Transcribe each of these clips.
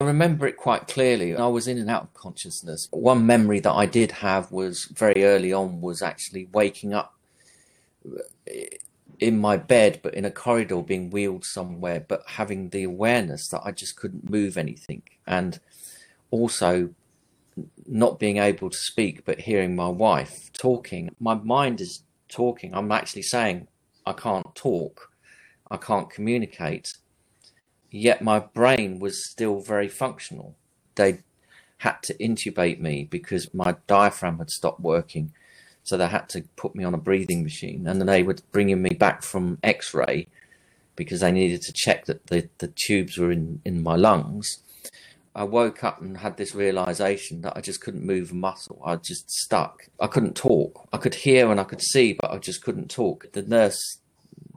I remember it quite clearly. I was in and out of consciousness. One memory that I did have was very early on was actually waking up in my bed, but in a corridor being wheeled somewhere, but having the awareness that I just couldn't move anything. And also not being able to speak, but hearing my wife talking. My mind is talking. I'm actually saying, I can't talk. I can't communicate. Yet my brain was still very functional. They had to intubate me because my diaphragm had stopped working so they had to put me on a breathing machine, and then they were bringing me back from X-ray because they needed to check that the, the tubes were in, in my lungs. I woke up and had this realization that I just couldn't move a muscle. I just stuck. I couldn't talk. I could hear and I could see, but I just couldn't talk. The nurse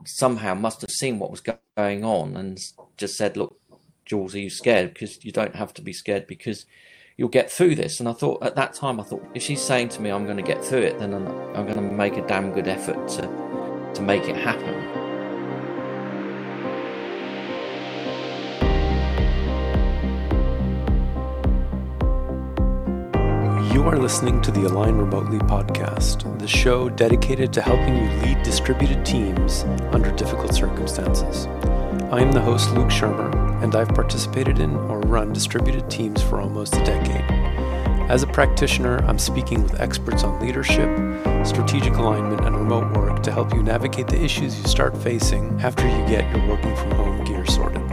somehow must have seen what was going on and just said, "Look, Jules, are you scared? Because you don't have to be scared because you'll get through this. And I thought at that time, I thought if she's saying to me, I'm going to get through it, then I'm, I'm going to make a damn good effort to to make it happen. You are listening to the Align Remotely podcast, the show dedicated to helping you lead distributed teams under difficult circumstances. I am the host, Luke Szyrmer, and I've participated in or run distributed teams for almost a decade. As a practitioner, I'm speaking with experts on leadership, strategic alignment, and remote work to help you navigate the issues you start facing after you get your working from home gear sorted.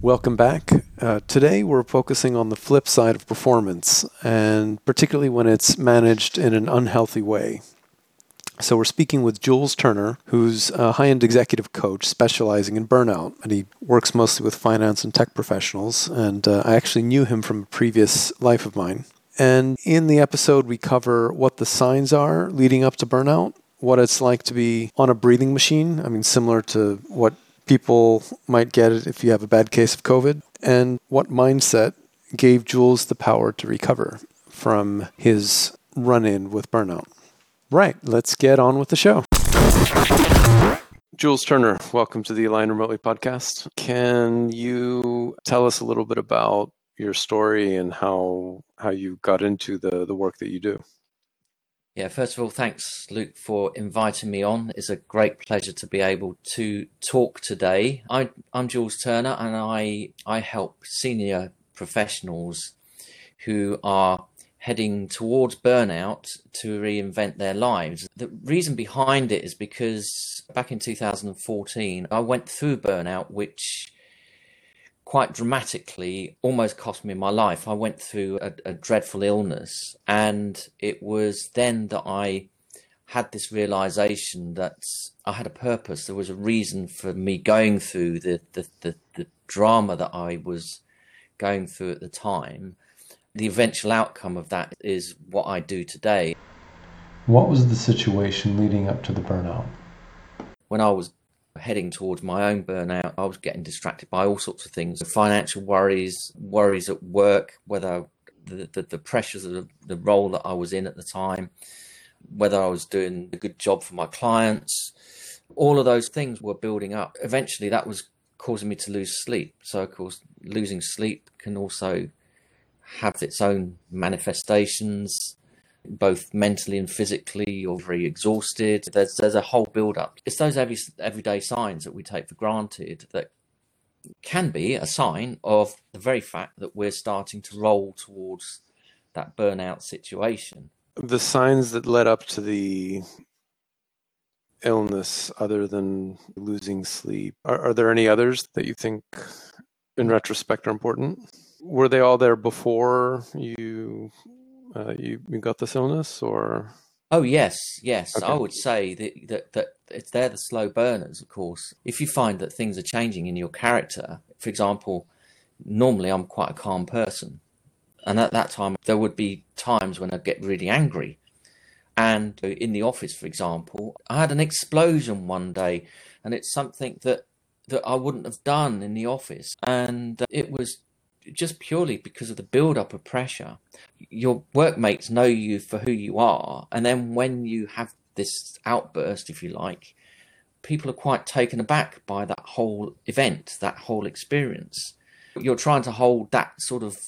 Welcome back. Uh, today we're focusing on the flip side of performance, and particularly when it's managed in an unhealthy way. So we're speaking with Jules Turner, who's a high-end executive coach specializing in burnout, and he works mostly with finance and tech professionals. And uh, I actually knew him from a previous life of mine. And in the episode, we cover what the signs are leading up to burnout, what it's like to be on a breathing machine. I mean, similar to what people might get if you have a bad case of COVID, and what mindset gave Jules the power to recover from his run in with burnout. Right, let's get on with the show. Jules Turner, welcome to the Align Remotely podcast. Can you tell us a little bit about your story and how how you got into the the work that you do? Yeah, first of all, thanks, Luke, for inviting me on. It's a great pleasure to be able to talk today. I, am Jules Turner, and I I help senior professionals who are heading towards burnout to reinvent their lives. The reason behind it is because back in 2014, I went through burnout, which quite dramatically almost cost me my life. I went through a, a dreadful illness, and it was then that I had this realization that I had a purpose. There was a reason for me going through the, the, the, the drama that I was going through at the time the eventual outcome of that is what I do today. What was the situation leading up to the burnout? When I was heading towards my own burnout, I was getting distracted by all sorts of things financial worries, worries at work, whether the, the, the pressures of the, the role that I was in at the time, whether I was doing a good job for my clients. All of those things were building up. Eventually, that was causing me to lose sleep. So, of course, losing sleep can also have its own manifestations, both mentally and physically. You're very exhausted. There's there's a whole build up. It's those every everyday signs that we take for granted that can be a sign of the very fact that we're starting to roll towards that burnout situation. The signs that led up to the illness, other than losing sleep, are, are there any others that you think, in retrospect, are important? Were they all there before you uh, you, you got this illness or? Oh yes yes. Okay. i would say that, that that it's they're the slow burners of course. If you find that things are changing in your character for example normally i'm quite a calm person and at that time there would be times when i'd get really angry. And in the office for example i had an explosion one day and it's something that that I wouldn't have done in the office. And it was just purely because of the build up of pressure. Your workmates know you for who you are, and then when you have this outburst, if you like, people are quite taken aback by that whole event, that whole experience. You're trying to hold that sort of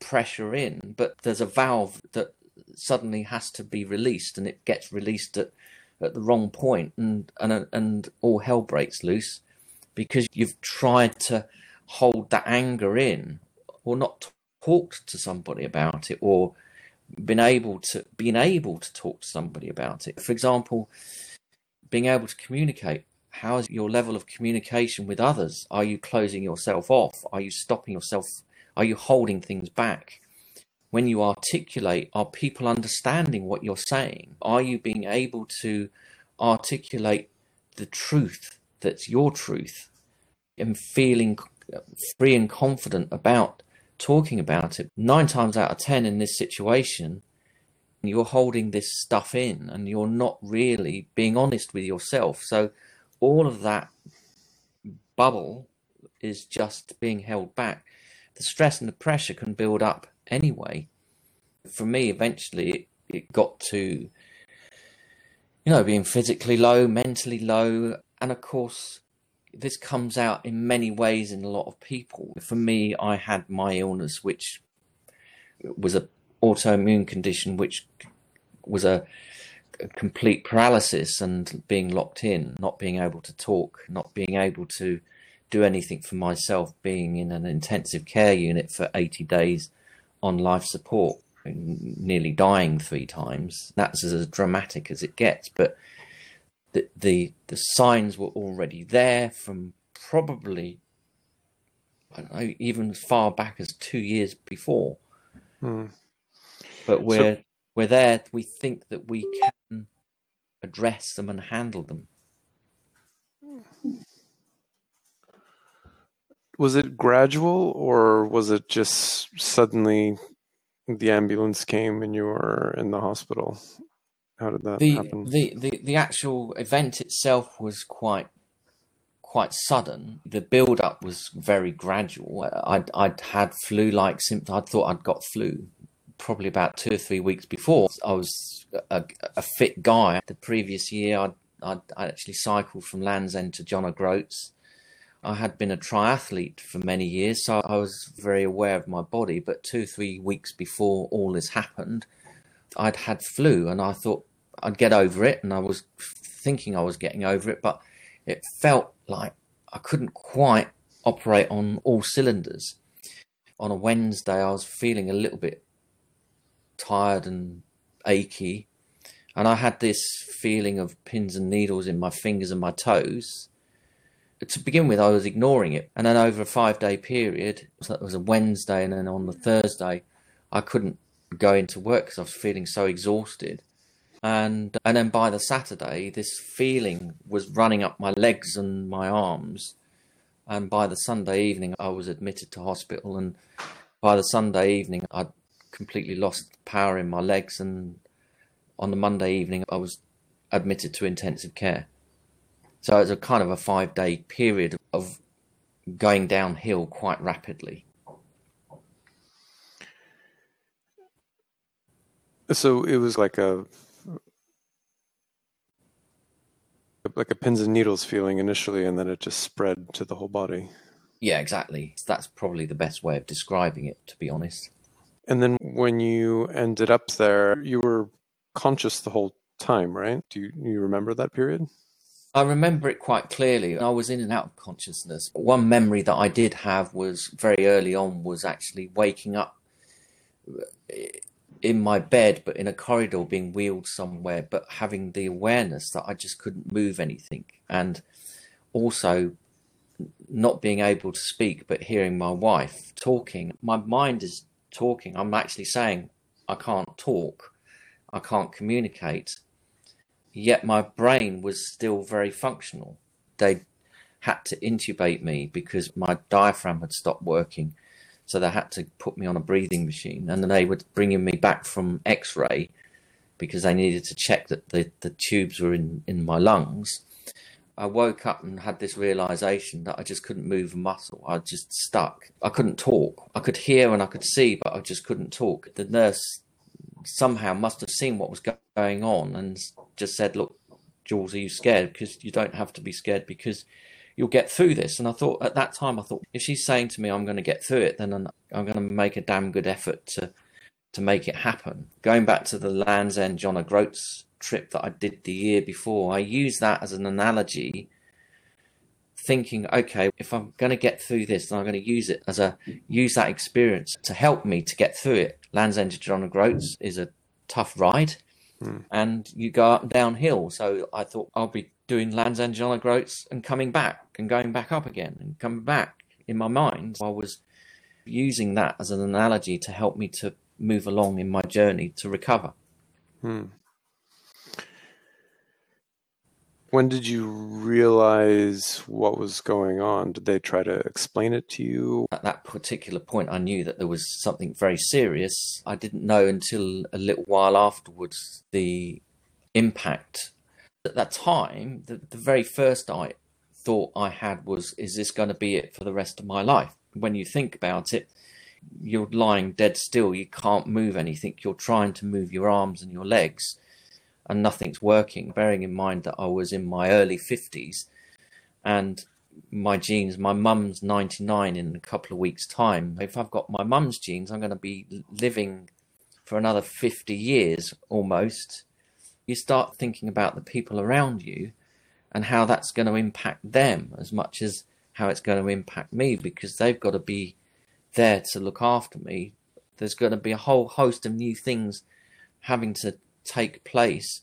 pressure in, but there's a valve that suddenly has to be released, and it gets released at, at the wrong point, and and and all hell breaks loose because you've tried to hold that anger in, or not talked to somebody about it, or been able to being able to talk to somebody about it. For example, being able to communicate. How is your level of communication with others? Are you closing yourself off? Are you stopping yourself? Are you holding things back? When you articulate, are people understanding what you're saying? Are you being able to articulate the truth that's your truth and feeling uh, free and confident about talking about it? Nine times out of ten in this situation, you're holding this stuff in and you're not really being honest with yourself. So all of that bubble is just being held back. The stress and the pressure can build up anyway. For me, eventually it, it got to, you know, being physically low, mentally low. And of course, this comes out in many ways in a lot of people. For me, I had my illness, which was an autoimmune condition, which was a, a, complete paralysis and being locked in, not being able to talk, not being able to do anything for myself, being in an intensive care unit for 80 days on life support, nearly dying three times. That's as dramatic as it gets, but the the, the signs were already there from probably I don't know, even as far back as two years before. Hmm but we're so, we're there. We think that we can address them and handle them. Was it gradual, or was it just suddenly the ambulance came and you were in the hospital? How did that the, happen? The, the the actual event itself was quite quite sudden. The build up was very gradual. I'd I'd had flu like symptoms. I thought I'd got flu probably about two or three weeks before. I was a, a fit guy. The previous year, I'd, I'd, I'd, actually cycled from Land's End to John O'Groats. I had been a triathlete for many years, so I was very aware of my body. But two, three weeks before all this happened, I'd had flu, and I thought I'd get over it, and I was thinking I was getting over it, but it felt like I couldn't quite operate on all cylinders. On a Wednesday, I was feeling a little bit tired and achy. And I had this feeling of pins and needles in my fingers and my toes. To begin with, I was ignoring it. And then over a five day period, so it was a Wednesday, and then on the Thursday, I couldn't go into work because I was feeling so exhausted. And and then by the Saturday, this feeling was running up my legs and my arms. And by the Sunday evening, I was admitted to hospital. And by the Sunday evening, I'd completely lost power in my legs, and on the Monday evening, I was admitted to intensive care. So it was a kind of a five day period of going downhill quite rapidly. So it was like a like a pins and needles feeling initially, and then it just spread to the whole body. Yeah, exactly. That's probably the best way of describing it, to be honest. And then when you ended up there, you were conscious the whole time, right? Do you, you remember that period? I remember it quite clearly. I was in and out of consciousness. One memory that I did have was very early on was actually waking up in my bed, but in a corridor being wheeled somewhere, but having the awareness that I just couldn't move anything. And also not being able to speak, but hearing my wife talking. My mind is talking. I'm actually saying I can't talk, I can't communicate. Yet my brain was still very functional. They had to intubate me because my diaphragm had stopped working. So they had to put me on a breathing machine. And then they were bringing me back from x ray because they needed to check that the, the tubes were in, in my lungs. I woke up and had this realization that I just couldn't move a muscle. I just stuck. I couldn't talk. I could hear and I could see, but I just couldn't talk. The nurse somehow must have seen what was going on and just said, "Look, Jules, are you scared? Because you don't have to be scared because you'll get through this. And I thought at that time, I thought if she's saying to me, I'm going to get through it, then I'm, I'm going to make a damn good effort to to make it happen. Going back to the Land's End John O'Groats trip that I did the year before, I use that as an analogy, thinking, okay, if I'm going to get through this, then I'm going to use it as a use that experience to help me to get through it. Land's End John O'Groats is a tough ride, hmm. and you go up and downhill. So I thought I'll be doing Land's End John O'Groats and coming back and going back up again and coming back. In my mind, I was using that as an analogy to help me to move along in my journey to recover. Hmm. When did you realize what was going on? Did they try to explain it to you? At that particular point, I knew that there was something very serious. I didn't know until a little while afterwards the impact. At that time, the, the very first I thought I had was, is this going to be it for the rest of my life? When you think about it, you're lying dead still. You can't move anything. You're trying to move your arms and your legs, and nothing's working. Bearing in mind that I was in my early 50s and my genes, my mum's 99 in a couple of weeks' time. If I've got my mum's genes, I'm going to be living for another 50 years almost. You start thinking about the people around you and how that's going to impact them as much as how it's going to impact me because they've got to be there to look after me, there's going to be a whole host of new things having to take place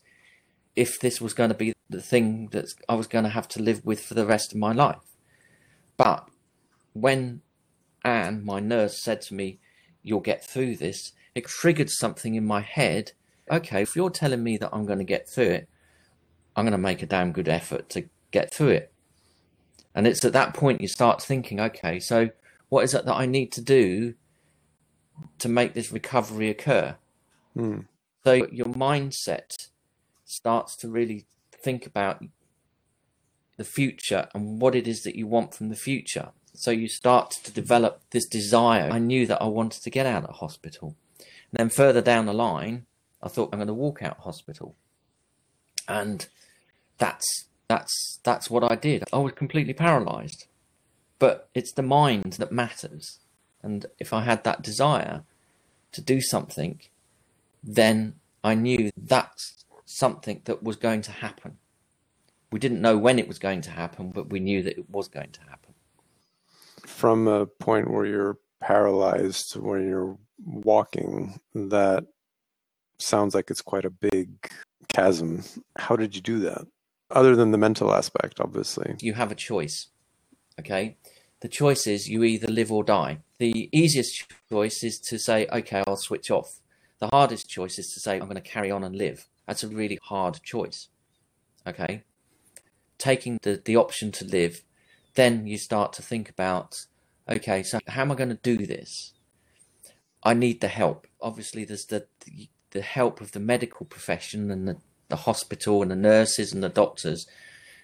if this was going to be the thing that I was going to have to live with for the rest of my life. But when Anne, my nurse, said to me, You'll get through this, it triggered something in my head. Okay, if you're telling me that I'm going to get through it, I'm going to make a damn good effort to get through it. And it's at that point you start thinking, okay, so what is it that I need to do to make this recovery occur? Hmm. So your mindset starts to really think about the future and what it is that you want from the future. So you start to develop this desire. I knew that I wanted to get out of hospital. And then further down the line, I thought I'm going to walk out hospital. And that's that's that's what I did. I was completely paralyzed. But it's the mind that matters. And if I had that desire to do something, then I knew that's something that was going to happen. We didn't know when it was going to happen, but we knew that it was going to happen. From a point where you're paralyzed when you're walking, that sounds like it's quite a big chasm. How did you do that? Other than the mental aspect, obviously. You have a choice. Okay. The choice is you either live or die. The easiest choice is to say, okay, I'll switch off. The hardest choice is to say, I'm going to carry on and live. That's a really hard choice. Okay. Taking the, the option to live, then you start to think about, okay, so how am I going to do this? I need the help. Obviously, there's the, the, help of the medical profession and the, the hospital and the nurses and the doctors,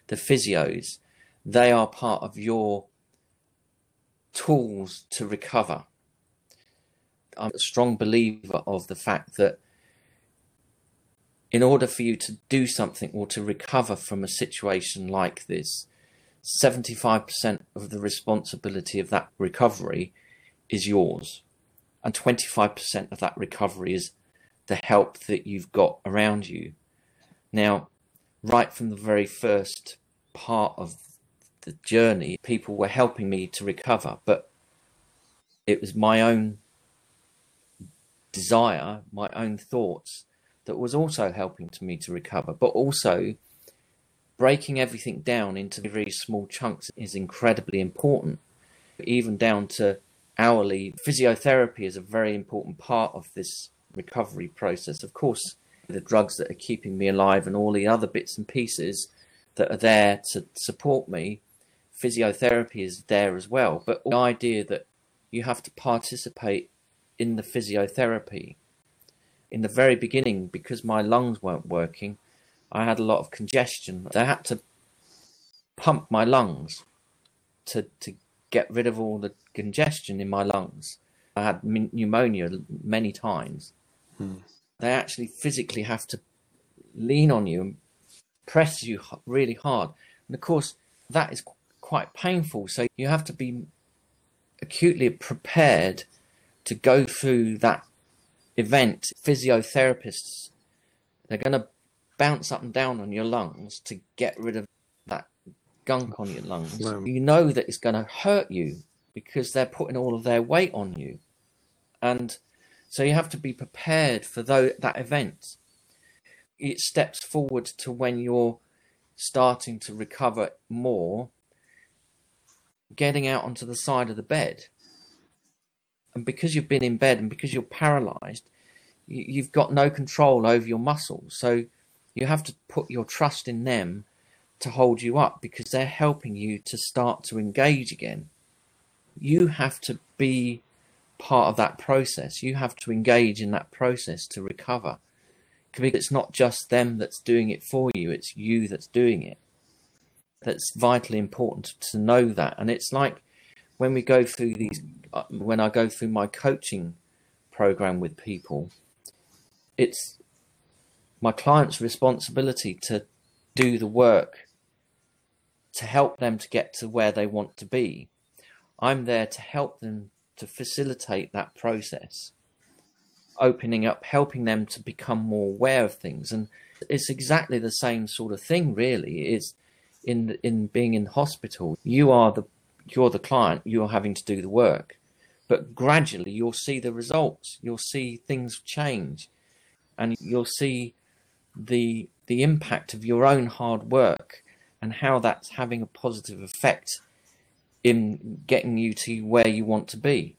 the physios they are part of your tools to recover. I'm a strong believer of the fact that in order for you to do something or to recover from a situation like this, 75% of the responsibility of that recovery is yours. And 25% of that recovery is the help that you've got around you. Now, right from the very first part of the journey, people were helping me to recover, but it was my own desire, my own thoughts that was also helping to me to recover, but also breaking everything down into very small chunks is incredibly important, even down to hourly. Physiotherapy is a very important part of this recovery process. Of course, the drugs that are keeping me alive and all the other bits and pieces that are there to support me physiotherapy is there as well. But the idea that you have to participate in the physiotherapy. In the very beginning, because my lungs weren't working, I had a lot of congestion. They had to pump my lungs to, to get rid of all the congestion in my lungs. I had pneumonia many times. They actually physically have to lean on you and presses you really hard. And of course, that is quite painful. So you have to be acutely prepared to go through that event. Physiotherapists, they're going to bounce up and down on your lungs to get rid of that gunk on your lungs. You know that it's going to hurt you because they're putting all of their weight on you. And so you have to be prepared for that event. It steps forward to when you're starting to recover more, getting out onto the side of the bed. And because you've been in bed and because you're paralyzed, you've got no control over your muscles. So you have to put your trust in them to hold you up because they're helping you to start to engage again. You have to be part of that process. You have to engage in that process to recover. Because it's not just them that's doing it for you, it's you that's doing it. That's vitally important to know that. And it's like when we go through these, uh, when I go through my coaching program with people, it's my client's responsibility to do the work to help them to get to where they want to be. I'm there to help them to facilitate that process, opening up, helping them to become more aware of things. And it's exactly the same sort of thing, really. Is in in being in hospital, you are the you're the client, you're having to do the work, but gradually you'll see the results. You'll see things change, and you'll see the the impact of your own hard work and how that's having a positive effect in getting you to where you want to be.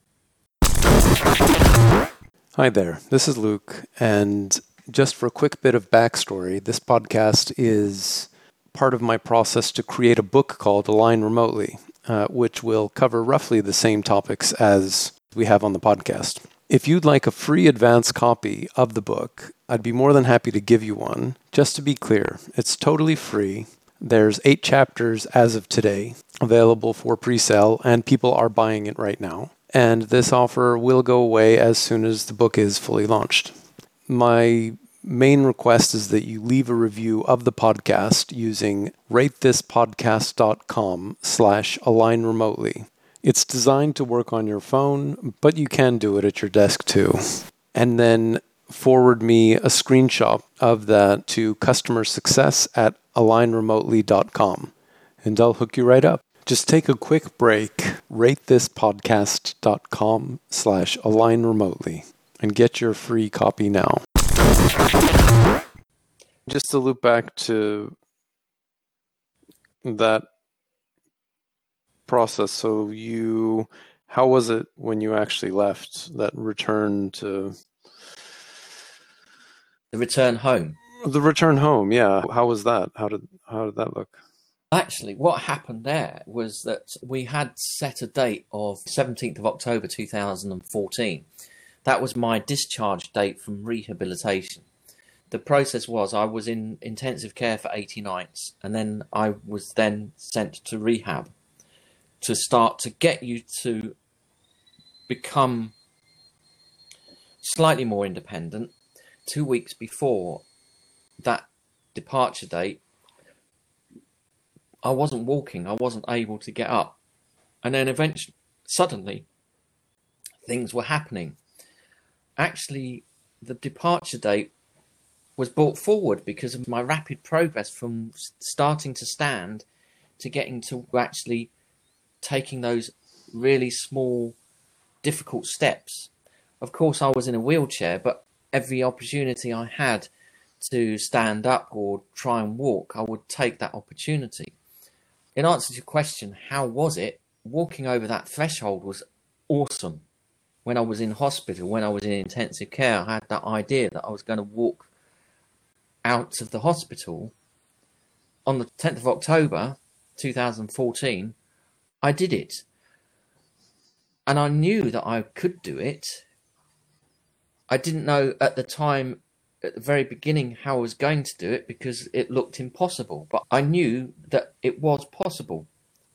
Hi there, this is Luke, and just for a quick bit of backstory, this podcast is part of my process to create a book called Align Remotely, uh, which will cover roughly the same topics as we have on the podcast. If you'd like a free advance copy of the book, I'd be more than happy to give you one. Just to be clear, it's totally free. There's eight chapters as of today available for pre sale, and people are buying it right now. And this offer will go away as soon as the book is fully launched. My main request is that you leave a review of the podcast using ratethispodcast.com slash align remotely. It's designed to work on your phone, but you can do it at your desk too. And then forward me a screenshot of that to customer success at alignremotely.com and I'll hook you right up. Just take a quick break, ratethispodcast.com slash align remotely and get your free copy now. Just to loop back to that process. So you, how was it when you actually left that return to the return home? The return home, yeah. How was that? How did how did that look? Actually, what happened there was that we had set a date of 17th of October 2014. That was my discharge date from rehabilitation. The process was I was in intensive care for 80 nights and then I was then sent to rehab to start to get you to become slightly more independent. Two weeks before that departure date, I wasn't walking, I wasn't able to get up. And then eventually, suddenly, things were happening. Actually, the departure date was brought forward because of my rapid progress from starting to stand to getting to actually taking those really small, difficult steps. Of course, I was in a wheelchair, but every opportunity I had to stand up or try and walk, I would take that opportunity. In answer to your question, how was it? Walking over that threshold was awesome. When I was in hospital, when I was in intensive care, I had that idea that I was going to walk out of the hospital. On the 10th of October 2014, I did it. And I knew that I could do it. I didn't know at the time, at the very beginning, how I was going to do it because it looked impossible. But I knew that it was possible.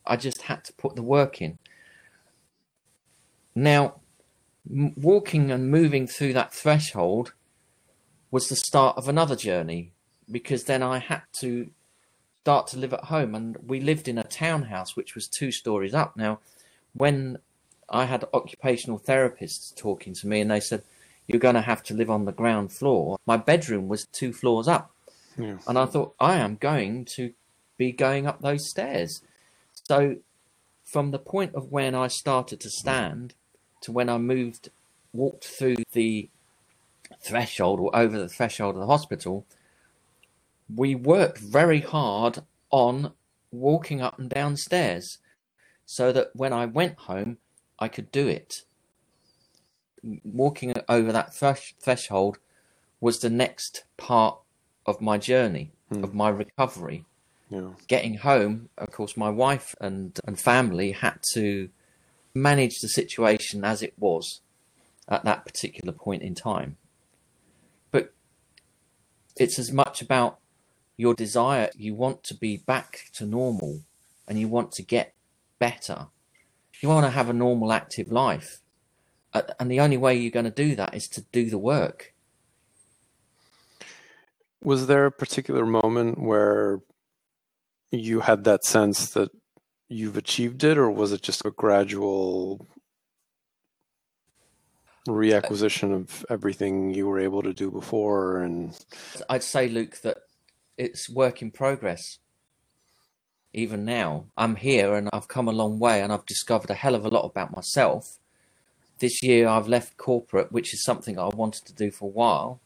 I just had to put the work in. Now, walking and moving through that threshold was the start of another journey because then I had to start to live at home. And we lived in a townhouse which was two stories up. Now, when I had occupational therapists talking to me, and they said, You're going to have to live on the ground floor, my bedroom was two floors up. Yeah. And I thought, I am going to be going up those stairs. So, from the point of when I started to stand to when I moved, walked through the threshold or over the threshold of the hospital, we worked very hard on walking up and down stairs so that when I went home, I could do it. Walking over that thresh- threshold was the next part of my journey, hmm. of my recovery. Yeah. Getting home, of course, my wife and, and family had to manage the situation as it was at that particular point in time. But it's as much about your desire. You want to be back to normal and you want to get better. You want to have a normal, active life. Uh, and the only way you're going to do that is to do the work. Was there a particular moment where you had that sense that you've achieved it, or was it just a gradual reacquisition of everything you were able to do before? And I'd say, Luke, that it's work in progress. Even now, I'm here and I've come a long way, and I've discovered a hell of a lot about myself. This year, I've left corporate, which is something I wanted to do for a while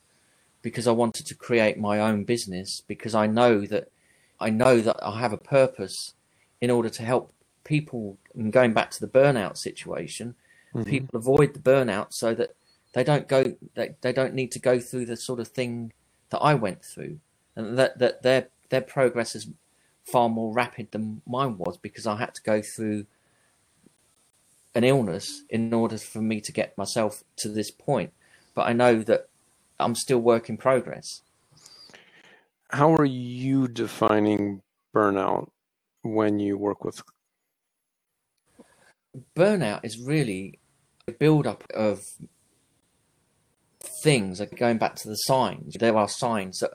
because I wanted to create my own business because I know that I know that I have a purpose in order to help people and going back to the burnout situation, mm-hmm. people avoid the burnout so that they don't go they, they don't need to go through the sort of thing that I went through and that, that their their progress is far more rapid than mine was because I had to go through an illness in order for me to get myself to this point. But I know that I'm still work in progress. How are you defining burnout when you work with? Burnout is really a build-up of things. Like going back to the signs, there are signs that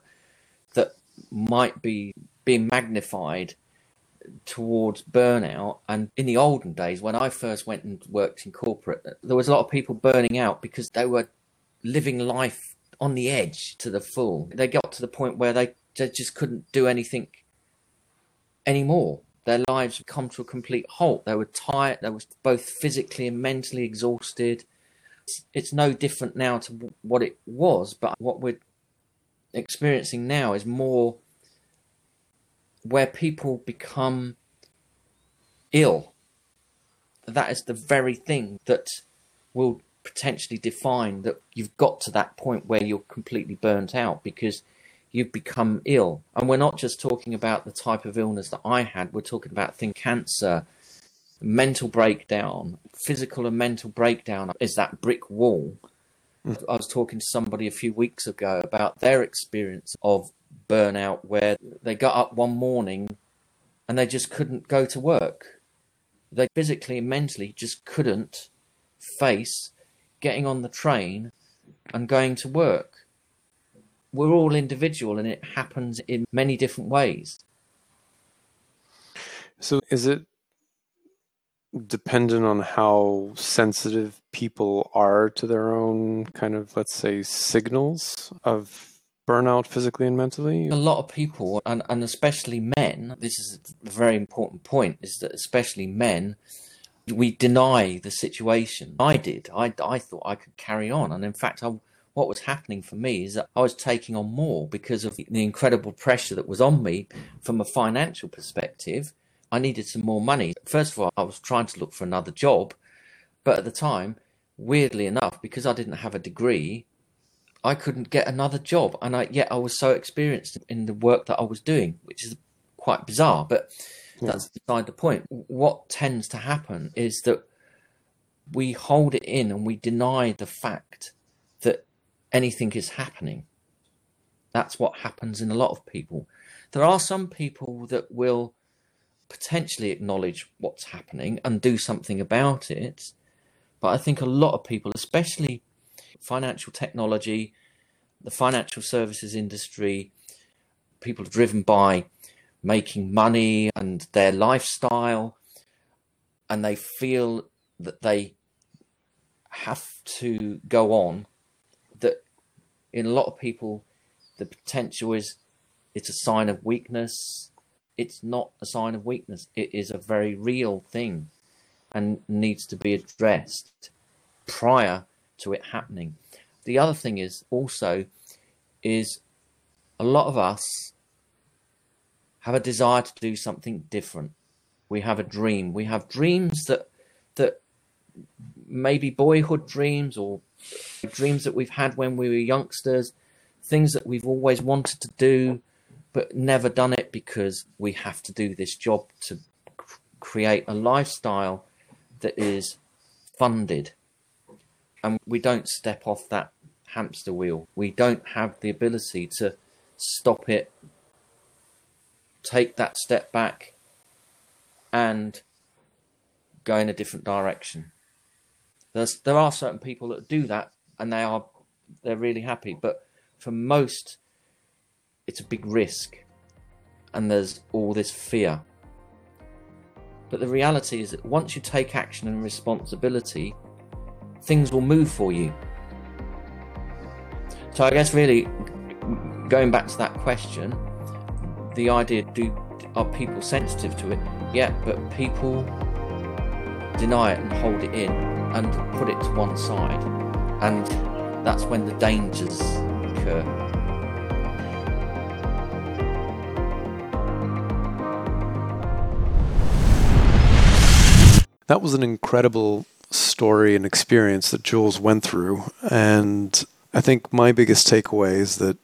that might be being magnified towards burnout. And in the olden days, when I first went and worked in corporate, there was a lot of people burning out because they were living life on the edge to the full. They got to the point where they, they just couldn't do anything anymore. Their lives come to a complete halt. They were tired. They were both physically and mentally exhausted. It's, it's no different now to what it was, but what we're experiencing now is more where people become ill. That is the very thing that will potentially define that you've got to that point where you're completely burnt out because you've become ill. And we're not just talking about the type of illness that I had, we're talking about things cancer, mental breakdown, physical and mental breakdown is that brick wall. Mm. I was talking to somebody a few weeks ago about their experience of burnout where they got up one morning and they just couldn't go to work. They physically and mentally just couldn't face getting on the train and going to work. We're all individual and it happens in many different ways. So, is it dependent on how sensitive people are to their own kind of, let's say, signals of burnout physically and mentally? A lot of people, and, and especially men, this is a very important point, is that especially men we deny the situation. I did. I, I thought I could carry on. And in fact, I, what was happening for me is that I was taking on more because of the incredible pressure that was on me from a financial perspective. I needed some more money. First of all, I was trying to look for another job. But at the time, weirdly enough, because I didn't have a degree, I couldn't get another job. And I, yet I was so experienced in the work that I was doing, which is quite bizarre. But yeah. That's beside the point. What tends to happen is that we hold it in and we deny the fact that anything is happening. That's what happens in a lot of people. There are some people that will potentially acknowledge what's happening and do something about it. But I think a lot of people, especially financial technology, the financial services industry, people driven by making money and their lifestyle, and they feel that they have to go on. That in a lot of people, the potential is it's a sign of weakness. It's not a sign of weakness. It is a very real thing and needs to be addressed prior to it happening. The other thing is also is a lot of us have a desire to do something different. We have a dream. We have dreams that that maybe boyhood dreams or dreams that we've had when we were youngsters, things that we've always wanted to do but never done it because we have to do this job to create a lifestyle that is funded and we don't step off that hamster wheel. We don't have the ability to stop it, take that step back, and go in a different direction. There's, there are certain people that do that, and they are they're really happy. But for most, it's a big risk, and there's all this fear. But the reality is that once you take action and responsibility, things will move for you. So I guess really going back to that question, the idea do are people sensitive to it? Yeah, but people deny it and hold it in and put it to one side. And that's when the dangers occur. That was an incredible story and experience that Jules went through. And I think my biggest takeaway is that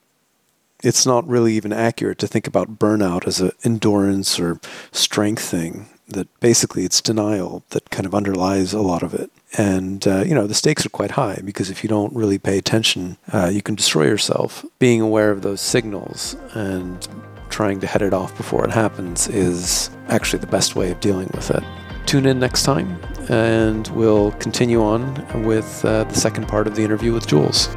it's not really even accurate to think about burnout as an endurance or strength thing. That basically it's denial that kind of underlies a lot of it. And, uh, you know, the stakes are quite high because if you don't really pay attention, uh, you can destroy yourself. Being aware of those signals and trying to head it off before it happens is actually the best way of dealing with it. Tune in next time and we'll continue on with uh, the second part of the interview with Jules.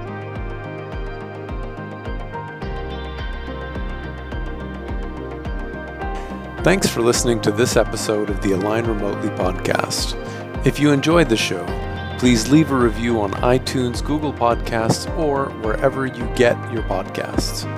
Thanks for listening to this episode of the Align Remotely podcast. If you enjoyed the show, please leave a review on iTunes, Google Podcasts, or wherever you get your podcasts.